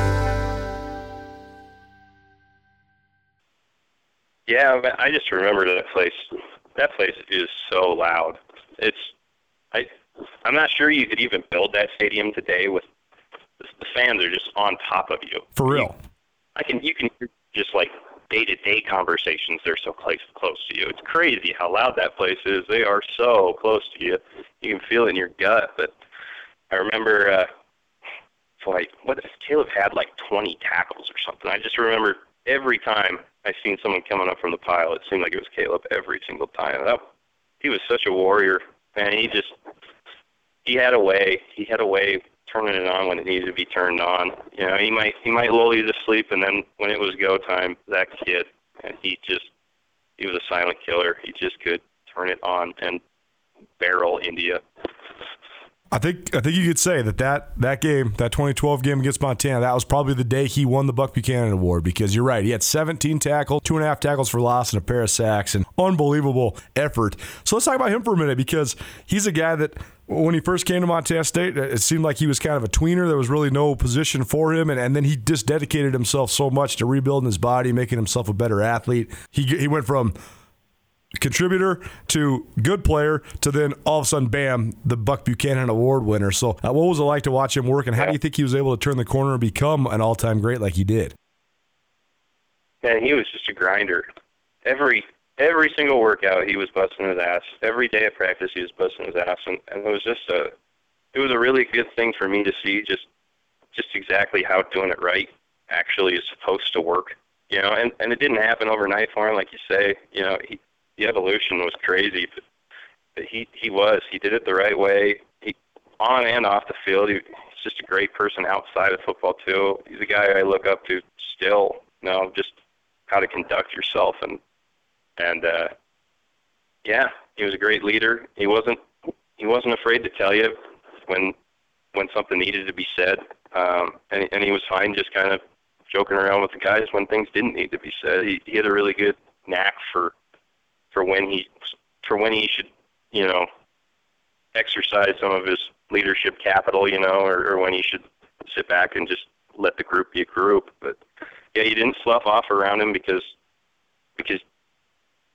Yeah, I just remember that place. That place is so loud. It's I I'm not sure you could even build that stadium today with the fans are just on top of you. For real. You, I can you can hear just like day to day conversations. They're so close close to you. It's crazy how loud that place is. They are so close to you. You can feel it in your gut. But I remember, uh, like what if Caleb had like 20 tackles or something. I just remember every time I seen someone coming up from the pile, it seemed like it was Caleb every single time. That, he was such a warrior, and he just he had a way. He had a way turning it on when it needed to be turned on. You know, he might he might lull you to sleep, and then when it was go time, that kid, and he just he was a silent killer. He just could turn it on and barrel India. I think I think you could say that, that that game, that 2012 game against Montana, that was probably the day he won the Buck Buchanan Award because you're right. He had 17 tackles, two and a half tackles for loss, and a pair of sacks, and unbelievable effort. So let's talk about him for a minute because he's a guy that when he first came to Montana State, it seemed like he was kind of a tweener. There was really no position for him, and, and then he just dedicated himself so much to rebuilding his body, making himself a better athlete. He he went from contributor to good player to then all of a sudden, bam, the Buck Buchanan Award winner. So, uh, what was it like to watch him work, and how do you think he was able to turn the corner and become an all time great like he did? Man, he was just a grinder. Every every single workout, he was busting his ass. Every day of practice, he was busting his ass, and, and it was just a it was a really good thing for me to see just just exactly how doing it right actually is supposed to work. You know, and and it didn't happen overnight for him, like you say. You know, he the evolution was crazy, but, but he he was he did it the right way. He on and off the field, he, he's just a great person outside of football too. He's a guy I look up to still. You know, just how to conduct yourself and and uh, yeah, he was a great leader. He wasn't he wasn't afraid to tell you when when something needed to be said, um, and and he was fine just kind of joking around with the guys when things didn't need to be said. He, he had a really good knack for for when he for when he should, you know, exercise some of his leadership capital, you know, or, or when he should sit back and just let the group be a group. But yeah, he didn't slough off around him because because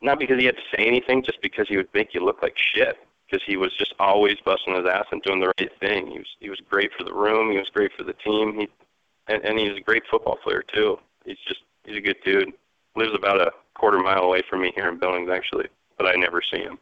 not because he had to say anything, just because he would make you look like shit. Because he was just always busting his ass and doing the right thing. He was he was great for the room. He was great for the team. He and, and he's a great football player too. He's just he's a good dude. Lives about a quarter mile away from me here in Billings actually, but I never see him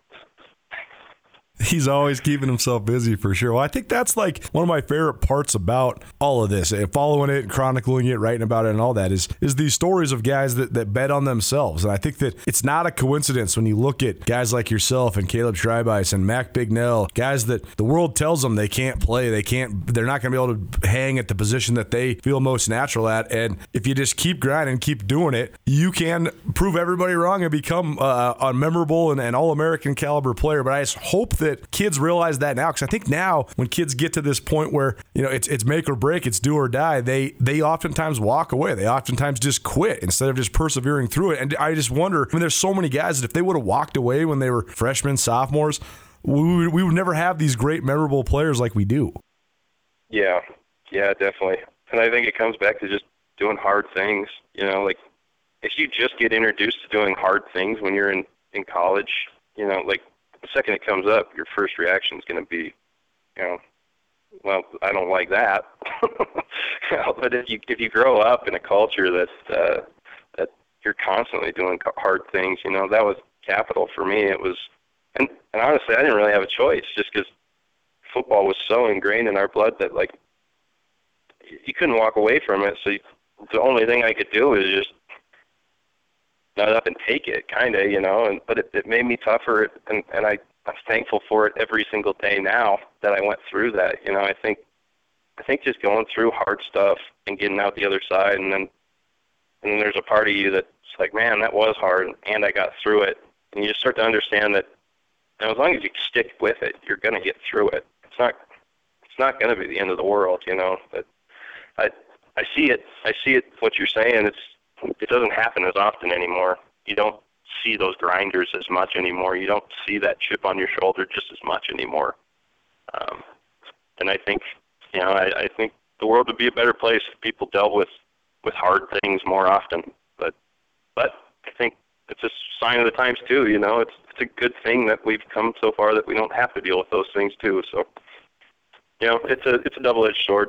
he's always keeping himself busy for sure. Well, I think that's like one of my favorite parts about all of this, following it, chronicling it, writing about it, and all that is is these stories of guys that, that bet on themselves. And I think that it's not a coincidence when you look at guys like yourself and Caleb Schreibeis and Mac Bignell, guys that the world tells them they can't play, they can't, they're not going to be able to hang at the position that they feel most natural at. And if you just keep grinding, keep doing it, you can prove everybody wrong and become uh, a memorable and, and all American caliber player. But I just hope that that kids realize that now because I think now when kids get to this point where you know it's it's make or break, it's do or die, they they oftentimes walk away. They oftentimes just quit instead of just persevering through it. And I just wonder. I mean, there's so many guys that if they would have walked away when they were freshmen, sophomores, we would, we would never have these great memorable players like we do. Yeah, yeah, definitely. And I think it comes back to just doing hard things. You know, like if you just get introduced to doing hard things when you're in in college, you know, like the second it comes up, your first reaction is going to be, you know, well, I don't like that. but if you if you grow up in a culture that uh, that you're constantly doing hard things, you know, that was capital for me. It was, and and honestly, I didn't really have a choice, just because football was so ingrained in our blood that like you couldn't walk away from it. So you, the only thing I could do is just nut up and take it, kind of, you know. And but it, it made me tougher, and and I I'm thankful for it every single day now that I went through that. You know, I think I think just going through hard stuff and getting out the other side, and then and then there's a part of you that's like, man, that was hard, and I got through it, and you just start to understand that. And as long as you stick with it, you're gonna get through it. It's not it's not gonna be the end of the world, you know. But I I see it I see it what you're saying. It's it doesn't happen as often anymore. You don't see those grinders as much anymore. You don't see that chip on your shoulder just as much anymore. Um, and I think, you know, I, I think the world would be a better place if people dealt with with hard things more often. But but I think it's a sign of the times too. You know, it's it's a good thing that we've come so far that we don't have to deal with those things too. So, you know, it's a it's a double edged sword.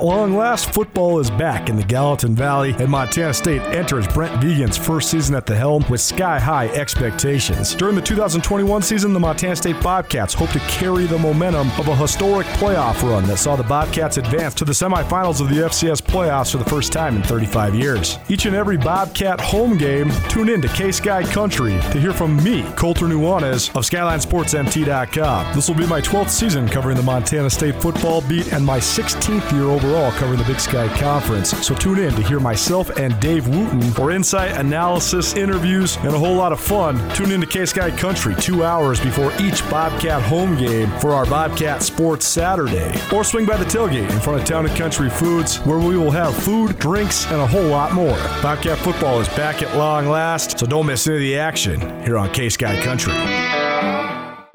At long last, football is back in the Gallatin Valley, and Montana State enters Brent Vigen's first season at the helm with sky high expectations. During the 2021 season, the Montana State Bobcats hope to carry the momentum of a historic playoff run that saw the Bobcats advance to the semifinals of the FCS playoffs for the first time in 35 years. Each and every Bobcat home game, tune in to K Sky Country to hear from me, Colter Nuanez of SkylineSportsMT.com. This will be my 12th season covering the Montana State football beat and my 16th year overall covering the Big Sky Conference. So tune in to hear myself and Dave Wooten for insight, analysis, interviews, and a whole lot of fun. Tune in to K Sky Country two hours before each Bobcat home game for our Bobcat Sports Saturday. Or swing by the tailgate in front of Town and Country Foods where we will have food, drinks, and a whole lot more. Bobcat football is back at long last, so don't miss any of the action here on K Sky Country.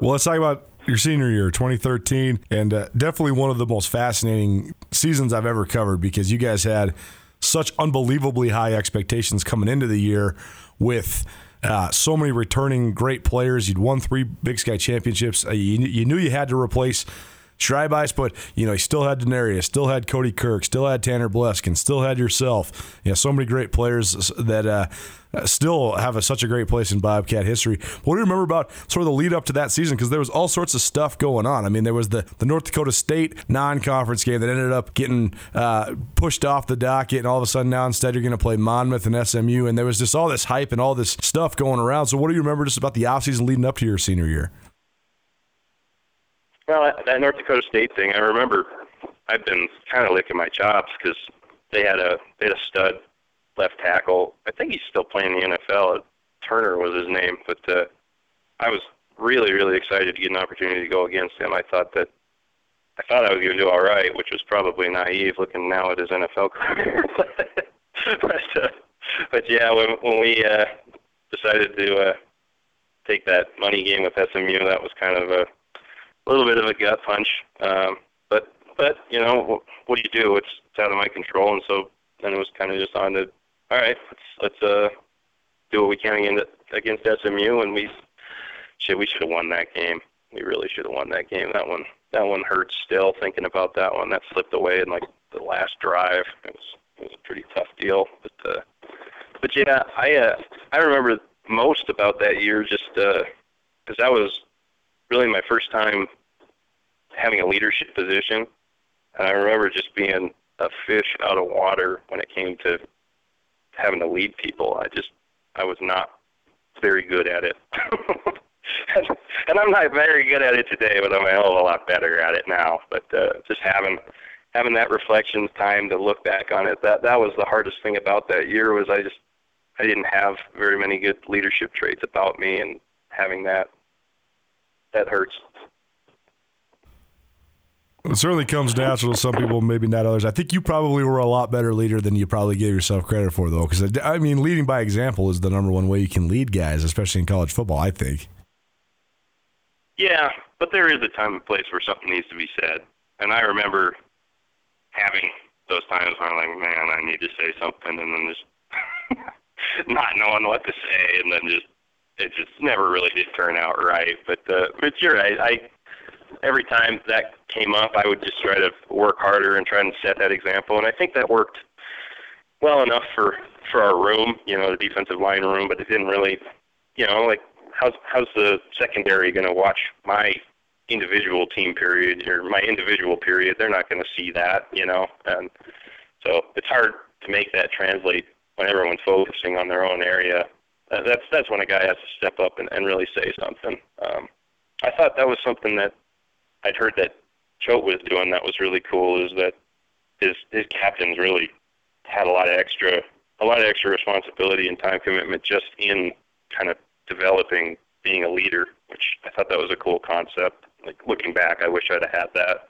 Well, let's talk about your senior year, 2013, and uh, definitely one of the most fascinating seasons I've ever covered because you guys had such unbelievably high expectations coming into the year with. Uh, so many returning great players. You'd won three Big Sky championships. Uh, you, you, knew you had to replace Schreibeis, but you know he still had DeNarius, still had Cody Kirk, still had Tanner Bleskin, still had yourself. You know, so many great players that uh, still have a, such a great place in Bobcat history. What do you remember about sort of the lead up to that season? Because there was all sorts of stuff going on. I mean, there was the, the North Dakota State non conference game that ended up getting uh, pushed off the docket, and all of a sudden now instead you're going to play Monmouth and SMU, and there was just all this hype and all this stuff going around. So, what do you remember just about the offseason leading up to your senior year? Well, that North Dakota State thing, I remember I've been kind of licking my chops because they had a they had a stud left tackle. I think he's still playing in the NFL. Turner was his name, but uh, I was really, really excited to get an opportunity to go against him. I thought that I thought I was going to do all right, which was probably naive looking now at his NFL career. but, uh, but yeah, when when we uh, decided to uh, take that money game with SMU, that was kind of a little bit of a gut punch. Um, but but you know what, do you do? It's, it's out of my control, and so then it was kind of just on to all right, let's let's uh do what we can against SMU, and we shit we should have won that game. We really should have won that game. That one that one hurts still thinking about that one. That slipped away in like the last drive. It was it was a pretty tough deal, but uh, but yeah, I uh, I remember most about that year just because uh, that was really my first time having a leadership position, and I remember just being a fish out of water when it came to having to lead people. I just I was not very good at it. and I'm not very good at it today, but I'm a hell of a lot better at it now. But uh, just having having that reflection time to look back on it, that that was the hardest thing about that year was I just I didn't have very many good leadership traits about me, and having that that hurts. It certainly comes natural to some people, maybe not others. I think you probably were a lot better leader than you probably gave yourself credit for, though. Because I mean, leading by example is the number one way you can lead guys, especially in college football. I think. Yeah, but there is a time and place where something needs to be said, and I remember having those times where I'm like, man, I need to say something, and then just not knowing what to say, and then just it just never really did turn out right. But uh, but you're right. I every time that came up, I would just try to work harder and try and set that example, and I think that worked well enough for for our room, you know, the defensive line room, but it didn't really, you know, like how's how's the secondary going to watch my individual team period or my individual period? They're not going to see that, you know, and so it's hard to make that translate when everyone's focusing on their own area. That's that's when a guy has to step up and, and really say something. Um, I thought that was something that I'd heard that Choate was doing that was really cool. Is that his his captains really had a lot of extra a lot of extra responsibility and time commitment just in kind of developing being a leader, which I thought that was a cool concept. Like looking back, I wish I'd have had that.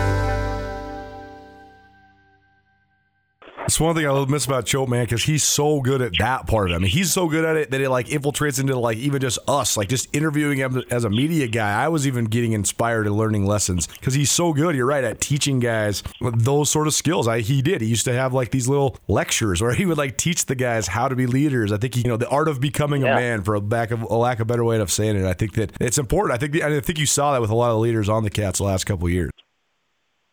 It's one thing I miss about Choate, man, because he's so good at that part of it. I mean, he's so good at it that it like infiltrates into like even just us, like just interviewing him as a media guy. I was even getting inspired and learning lessons because he's so good. You're right at teaching guys those sort of skills. I he did. He used to have like these little lectures where he would like teach the guys how to be leaders. I think he, you know the art of becoming yeah. a man, for a lack of a lack of better way of saying it. I think that it's important. I think I think you saw that with a lot of leaders on the Cats the last couple years.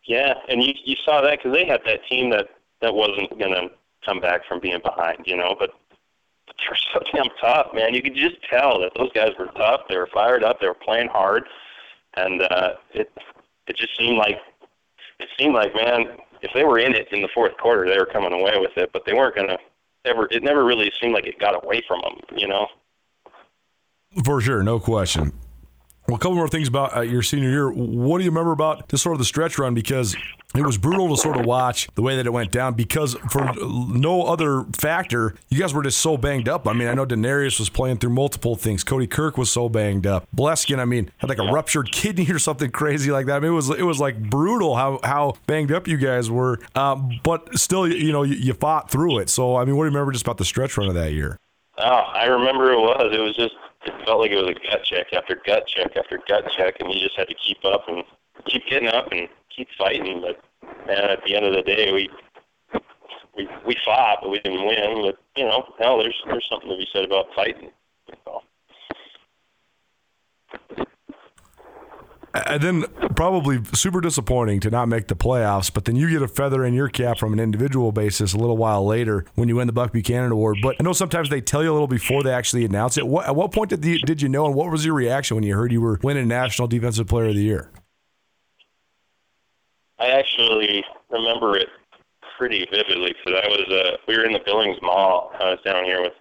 Yeah, and you you saw that because they had that team that that wasn't going to come back from being behind, you know. But, they're so damn tough, man. You could just tell that those guys were tough. They were fired up. They were playing hard, and uh, it it just seemed like it seemed like man, if they were in it in the fourth quarter, they were coming away with it. But they weren't going to ever. It never really seemed like it got away from them, you know. For sure, no question. Well, a couple more things about uh, your senior year. What do you remember about just sort of the stretch run? Because it was brutal to sort of watch the way that it went down. Because for no other factor, you guys were just so banged up. I mean, I know DeNarius was playing through multiple things. Cody Kirk was so banged up. Bleskin, I mean, had like a ruptured kidney or something crazy like that. I mean, it was it was like brutal how how banged up you guys were. Um, but still, you know, you, you fought through it. So, I mean, what do you remember just about the stretch run of that year? Oh, I remember it was. It was just it felt like it was a gut check after gut check after gut check, and you just had to keep up and keep getting up and keep fighting. But man, at the end of the day, we we we fought, but we didn't win. But you know, hell, there's there's something to be said about fighting. So. And then probably super disappointing to not make the playoffs. But then you get a feather in your cap from an individual basis a little while later when you win the Buck Buchanan Award. But I know sometimes they tell you a little before they actually announce it. What, at what point did the, did you know, and what was your reaction when you heard you were winning National Defensive Player of the Year? I actually remember it pretty vividly because I was uh, we were in the Billings Mall. I was down here with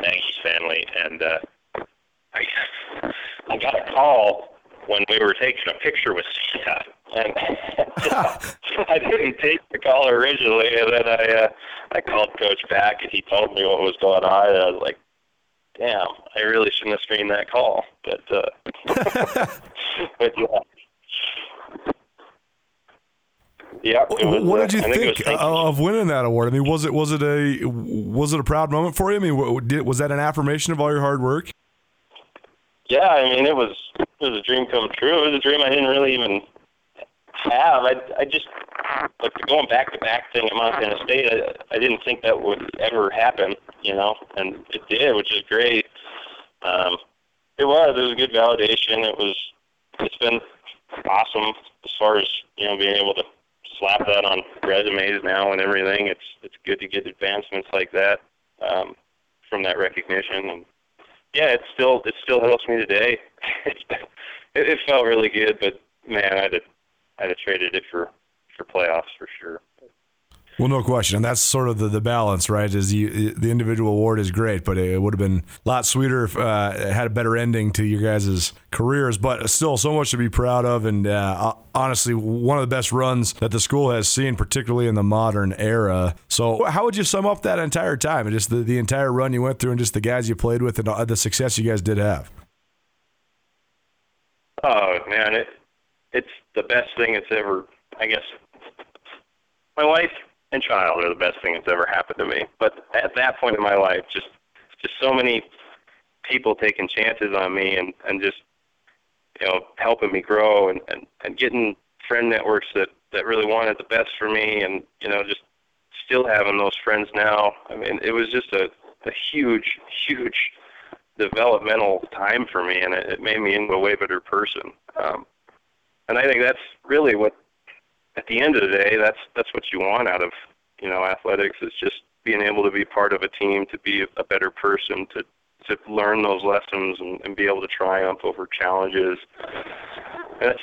Maggie's family, and uh, I I got a call when we were taking a picture with Santa, and I didn't take the call originally, and then I uh, I called Coach back, and he told me what was going on, and I was like, "Damn, I really shouldn't have screened that call," but uh, but yeah. Yeah. Was, what did you uh, think, think of winning that award? I mean, was it was it a was it a proud moment for you? I mean, did, was that an affirmation of all your hard work? Yeah, I mean, it was it was a dream come true. It was a dream I didn't really even have. I I just like the going back to back thing at Montana State. I, I didn't think that would ever happen, you know, and it did, which is great. Um, it was. It was a good validation. It was. It's been awesome as far as you know being able to slap that on resumes now and everything. It's it's good to get advancements like that um, from that recognition. And yeah, it still it still helps me today. it, it felt really good, but man, I'd have, I'd have traded it for for playoffs for sure. Well, no question, and that's sort of the, the balance, right? Is you, the individual award is great, but it would have been a lot sweeter if uh, it had a better ending to your guys' careers. But still, so much to be proud of, and uh, honestly, one of the best runs that the school has seen, particularly in the modern era. So, how would you sum up that entire time, and just the, the entire run you went through, and just the guys you played with, and uh, the success you guys did have? Oh man, it it's the best thing that's ever. I guess my wife and child are the best thing that's ever happened to me. But at that point in my life, just just so many people taking chances on me and and just you know helping me grow and and, and getting friend networks that that really wanted the best for me and you know just still having those friends now. I mean, it was just a a huge huge developmental time for me, and it, it made me into a way better person. Um, and I think that's really what at the end of the day, that's that's what you want out of you know athletics is just being able to be part of a team, to be a better person, to to learn those lessons and, and be able to triumph over challenges. And that's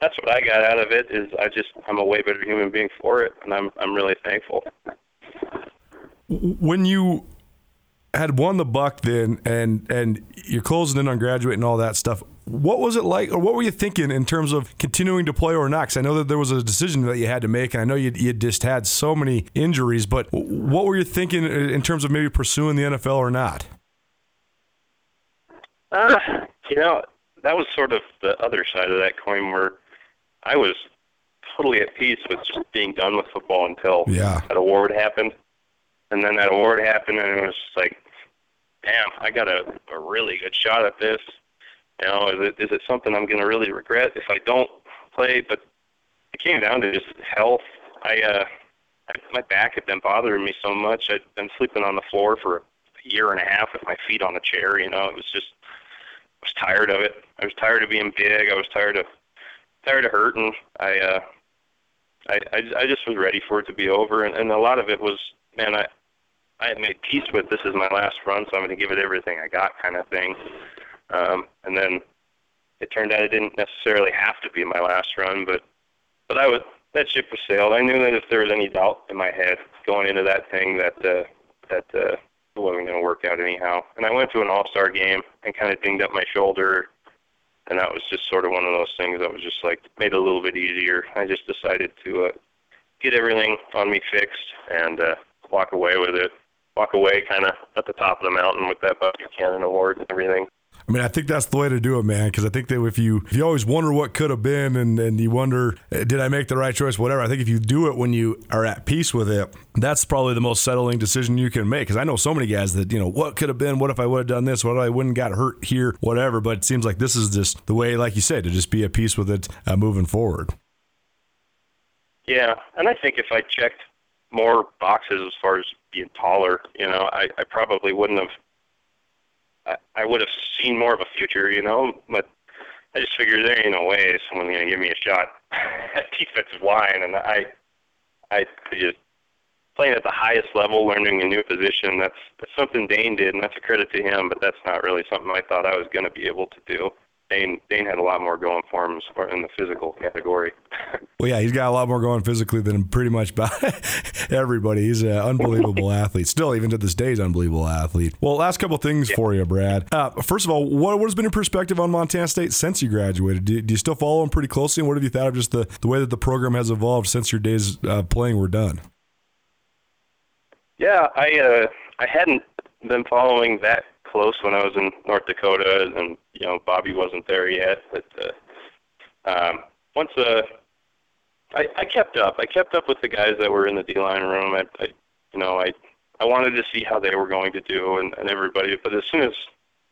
that's what I got out of it. Is I just I'm a way better human being for it, and I'm I'm really thankful. When you had won the buck then and and you're closing in on graduate and all that stuff what was it like or what were you thinking in terms of continuing to play or not Cause i know that there was a decision that you had to make and i know you, you just had so many injuries but what were you thinking in terms of maybe pursuing the nfl or not uh, you know that was sort of the other side of that coin where i was totally at peace with just being done with football until yeah. that award happened and then that award happened and it was just like damn, I got a, a really good shot at this. You know, is it is it something I'm going to really regret if I don't play? But it came down to just health. I uh, my back had been bothering me so much. I'd been sleeping on the floor for a year and a half with my feet on the chair. You know, it was just I was tired of it. I was tired of being big. I was tired of tired of hurting. I uh, I I, I just was ready for it to be over, and, and a lot of it was, man, I I had made peace with this is my last run, so I'm going to give it everything I got, kind of thing. Um, and then it turned out it didn't necessarily have to be my last run, but but I was that ship was sailed. I knew that if there was any doubt in my head going into that thing, that uh, that uh, it wasn't going to work out anyhow. And I went to an All-Star game and kind of dinged up my shoulder, and that was just sort of one of those things that was just like made it a little bit easier. I just decided to uh, get everything on me fixed and uh, walk away with it walk away kind of at the top of the mountain with that Buck Buchanan award and everything. I mean, I think that's the way to do it, man. Because I think that if you if you always wonder what could have been, and, and you wonder eh, did I make the right choice, whatever. I think if you do it when you are at peace with it, that's probably the most settling decision you can make. Because I know so many guys that you know what could have been, what if I would have done this, what if I wouldn't got hurt here, whatever. But it seems like this is just the way, like you said, to just be at peace with it uh, moving forward. Yeah, and I think if I checked more boxes as far as being taller. You know, I, I probably wouldn't have. I, I would have seen more of a future. You know, but I just figured there ain't no way someone's gonna give me a shot at defensive line, and I, I just playing at the highest level, learning a new position. That's, that's something Dane did, and that's a credit to him. But that's not really something I thought I was to be able to do. Dane Dane had a lot more going for him in the physical category. well, yeah, he's got a lot more going physically than pretty much everybody. He's an unbelievable athlete. Still, even to this day, he's an unbelievable athlete. Well, last couple things yeah. for you, Brad. Uh, first of all, what, what has been your perspective on Montana State since you graduated? Do, do, you still follow them pretty closely? And what have you thought of just the, the way that the program has evolved since your days uh, playing were done? Yeah, I uh, I hadn't been following that close when I was in North Dakota, and you know Bobby wasn't there yet. But uh, um, once uh, I, I kept up. I kept up with the guys that were in the D line room. I, I, you know, I I wanted to see how they were going to do, and, and everybody. But as soon as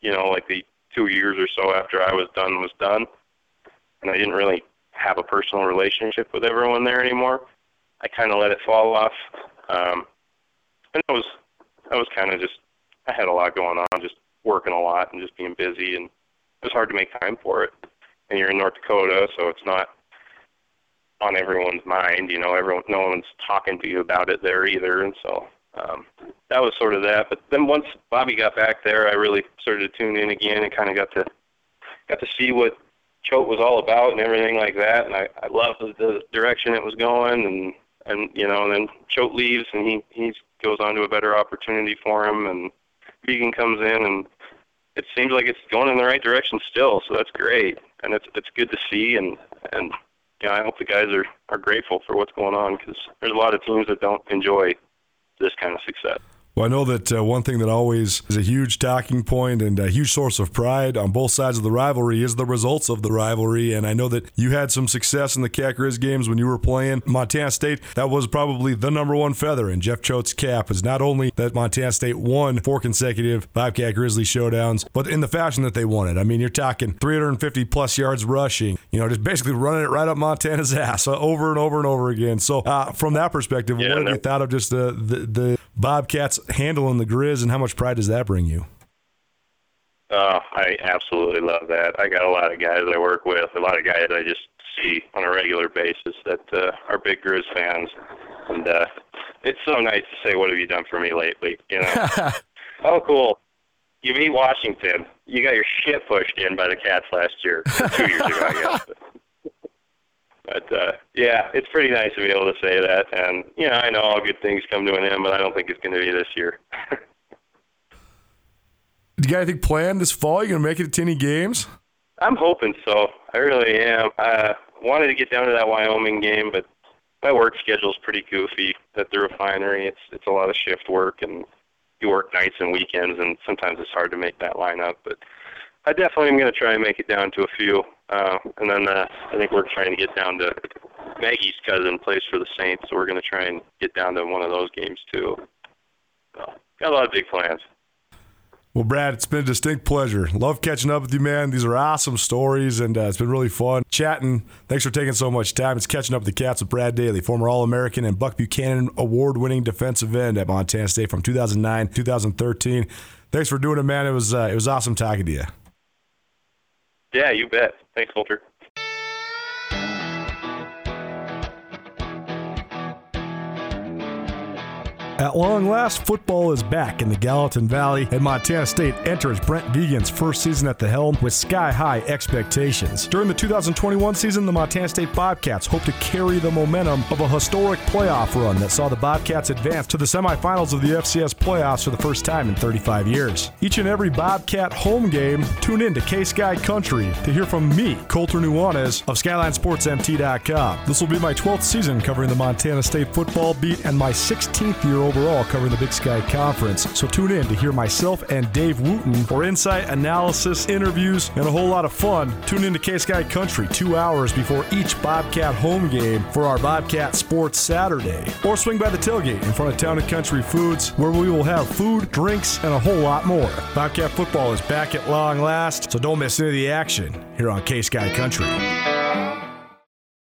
you know, like the two years or so after I was done was done, and I didn't really have a personal relationship with everyone there anymore. I kind of let it fall off. Um, and I was I was kind of just I had a lot going on, just working a lot and just being busy, and it was hard to make time for it. And you're in North Dakota, so it's not on everyone's mind. You know, everyone, no one's talking to you about it there either, and so um, that was sort of that. But then once Bobby got back there, I really started to tune in again and kind of got to got to see what Choate was all about and everything like that. And I, I loved the, the direction it was going, and and you know, and then Choate leaves and he he's goes on to a better opportunity for him, and Regan comes in, and it seems like it's going in the right direction still. So that's great, and it's it's good to see, and and yeah, I hope the guys are are grateful for what's going on because there's a lot of teams that don't enjoy this kind of success. Well, I know that uh, one thing that always is a huge talking point and a huge source of pride on both sides of the rivalry is the results of the rivalry. And I know that you had some success in the Cat games when you were playing Montana State. That was probably the number one feather in Jeff Choate's cap is not only that Montana State won four consecutive Bobcat Grizzly showdowns, but in the fashion that they won it. I mean, you're talking 350 plus yards rushing, you know, just basically running it right up Montana's ass uh, over and over and over again. So, uh, from that perspective, yeah, what have you thought of just the, the, the Bobcats handling the Grizz, and how much pride does that bring you? Oh, I absolutely love that. I got a lot of guys I work with, a lot of guys I just see on a regular basis that uh, are big Grizz fans, and uh, it's so nice to say, "What have you done for me lately?" You know. oh, cool. You beat Washington. You got your shit pushed in by the Cats last year, two years ago, I guess. But uh, yeah, it's pretty nice to be able to say that. And you know, I know all good things come to an end, but I don't think it's going to be this year. Do you got anything planned this fall? You gonna make it to any games? I'm hoping so. I really am. I wanted to get down to that Wyoming game, but my work schedule's pretty goofy at the refinery. It's it's a lot of shift work, and you work nights and weekends, and sometimes it's hard to make that line up. But I definitely am going to try and make it down to a few. Uh, and then uh, I think we're trying to get down to Maggie's cousin plays for the Saints, so we're going to try and get down to one of those games too. So, got a lot of big plans. Well, Brad, it's been a distinct pleasure. Love catching up with you, man. These are awesome stories, and uh, it's been really fun chatting. Thanks for taking so much time. It's catching up with the Cats with Brad Daly, former All American and Buck Buchanan award winning defensive end at Montana State from 2009 2013. Thanks for doing it, man. It was uh, it was awesome talking to you. Yeah, you bet. Thanks, Colter. At long last, football is back in the Gallatin Valley, and Montana State enters Brent Vigen's first season at the helm with sky high expectations. During the 2021 season, the Montana State Bobcats hope to carry the momentum of a historic playoff run that saw the Bobcats advance to the semifinals of the FCS playoffs for the first time in 35 years. Each and every Bobcat home game, tune in to K Sky Country to hear from me, Colter Nuanez of SkylineSportsMT.com. This will be my 12th season covering the Montana State football beat and my 16th year overall covering the Big Sky Conference. So tune in to hear myself and Dave Wooten for insight, analysis, interviews, and a whole lot of fun. Tune in to K Sky Country two hours before each Bobcat home game for our Bobcat Sports Saturday. Or swing by the tailgate in front of Town and Country Foods where we will have food, drinks, and a whole lot more. Bobcat football is back at long last, so don't miss any of the action here on K Sky Country.